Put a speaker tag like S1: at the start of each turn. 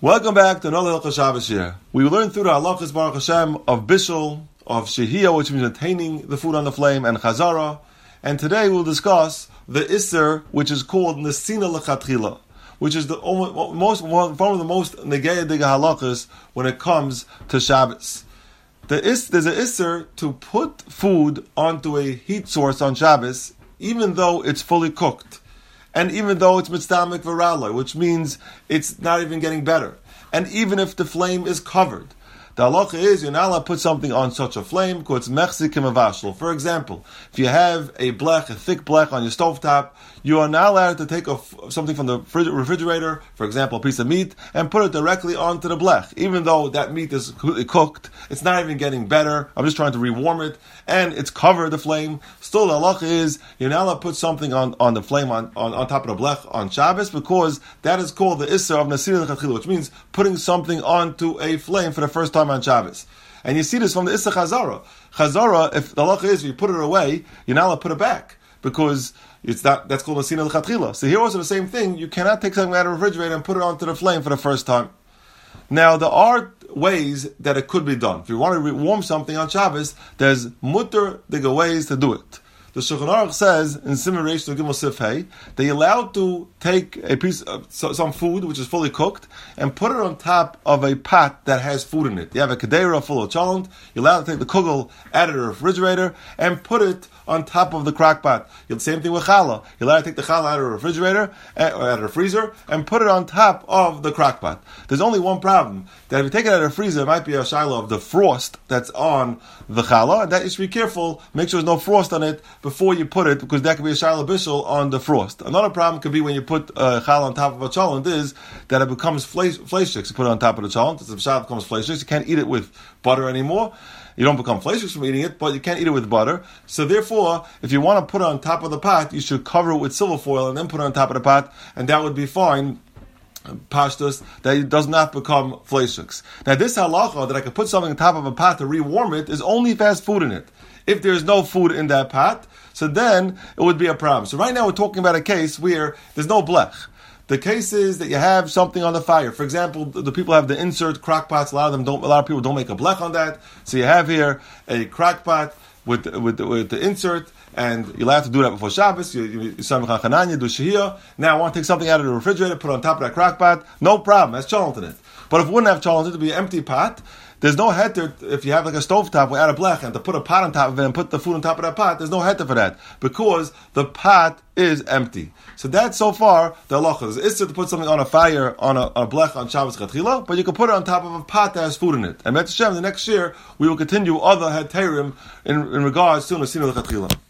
S1: Welcome back to another Hilchah Shabbos here. We learned through the halachas Baruch Hashem of Bishul, of Shehiyah, which means attaining the food on the flame, and Chazara. And today we'll discuss the Isser, which is called Nesina Lechatchila, which is the most one of the most negaya diga halachas when it comes to Shabbos. The is, there's an Isser to put food onto a heat source on Shabbos, even though it's fully cooked and even though it's mitzvah virala, which means it's not even getting better, and even if the flame is covered, the halacha is you're not allowed to put something on such a flame because it's mechzikim avashal. For example, if you have a blech, a thick blech on your stovetop, you are not allowed to take a, something from the refrigerator, for example, a piece of meat, and put it directly onto the blech. Even though that meat is completely cooked, it's not even getting better. I'm just trying to rewarm it, and it's covered the flame. Still, the halacha is you're not allowed to put something on, on the flame on, on, on top of the blech on Shabbos because that is called the Isser of Nasir which means putting something onto a flame for the first time on Shabbos. And you see this from the Isser Chazara. Chazara, if the halacha is, if you put it away, you're not allowed to put it back. Because it's that that's called Nasina L'chatchila. So here also the same thing. You cannot take something out of the refrigerator and put it onto the flame for the first time. Now there are ways that it could be done. If you want to warm something on Shabbos, there's mutter digga ways to do it. The Shulchan Aruch says in Siman Reish to Gimel that you're allowed to take a piece of some food which is fully cooked and put it on top of a pot that has food in it. You have a kadera full of cholent. You're allowed to take the kugel out of the refrigerator and put it on top of the crock pot. The same thing with challah. You're allowed to take the challah out of the refrigerator eh, or out of the freezer and put it on top of the crock pot. There's only one problem that if you take it out of the freezer, it might be a shiloh of the frost that's on the challah, and that you should be careful. Make sure there's no frost on it before you put it, because that could be a shiloh bishul on the frost. Another problem could be when you put uh, challah on top of a cholent is that it becomes fleshix. You put it on top of the cholent, the challah becomes fleshix. You can't eat it with butter anymore. You don't become fleshix from eating it, but you can't eat it with butter. So therefore, if you want to put it on top of the pot, you should cover it with silver foil and then put it on top of the pot, and that would be fine pashtus that it does not become fleshix. Now, this halacha that I could put something on top of a pot to rewarm it is only has food in it. If there's no food in that pot, so then it would be a problem. So right now we're talking about a case where there's no blech. The case is that you have something on the fire. For example, the people have the insert crock pots. A lot of them don't. A lot of people don't make a blech on that. So you have here a crock pot with with, with the insert and you'll have to do that before Shabbos. You, you, you do shehiyah. Now I want to take something out of the refrigerator, put it on top of that crock pot. No problem. That's cholent in it. But if it wouldn't have cholent, it would be an empty pot. There's no heter if you have like a stove top without a blech and to put a pot on top of it and put the food on top of that pot. There's no heter for that because the pot is empty. So that's so far the halacha. It's to put something on a fire on a, on a blech on Shabbos Chatchila, but you can put it on top of a pot that has food in it. And Met Hashem, the next year we will continue other heterim in, in regards to Nasina Chatchila.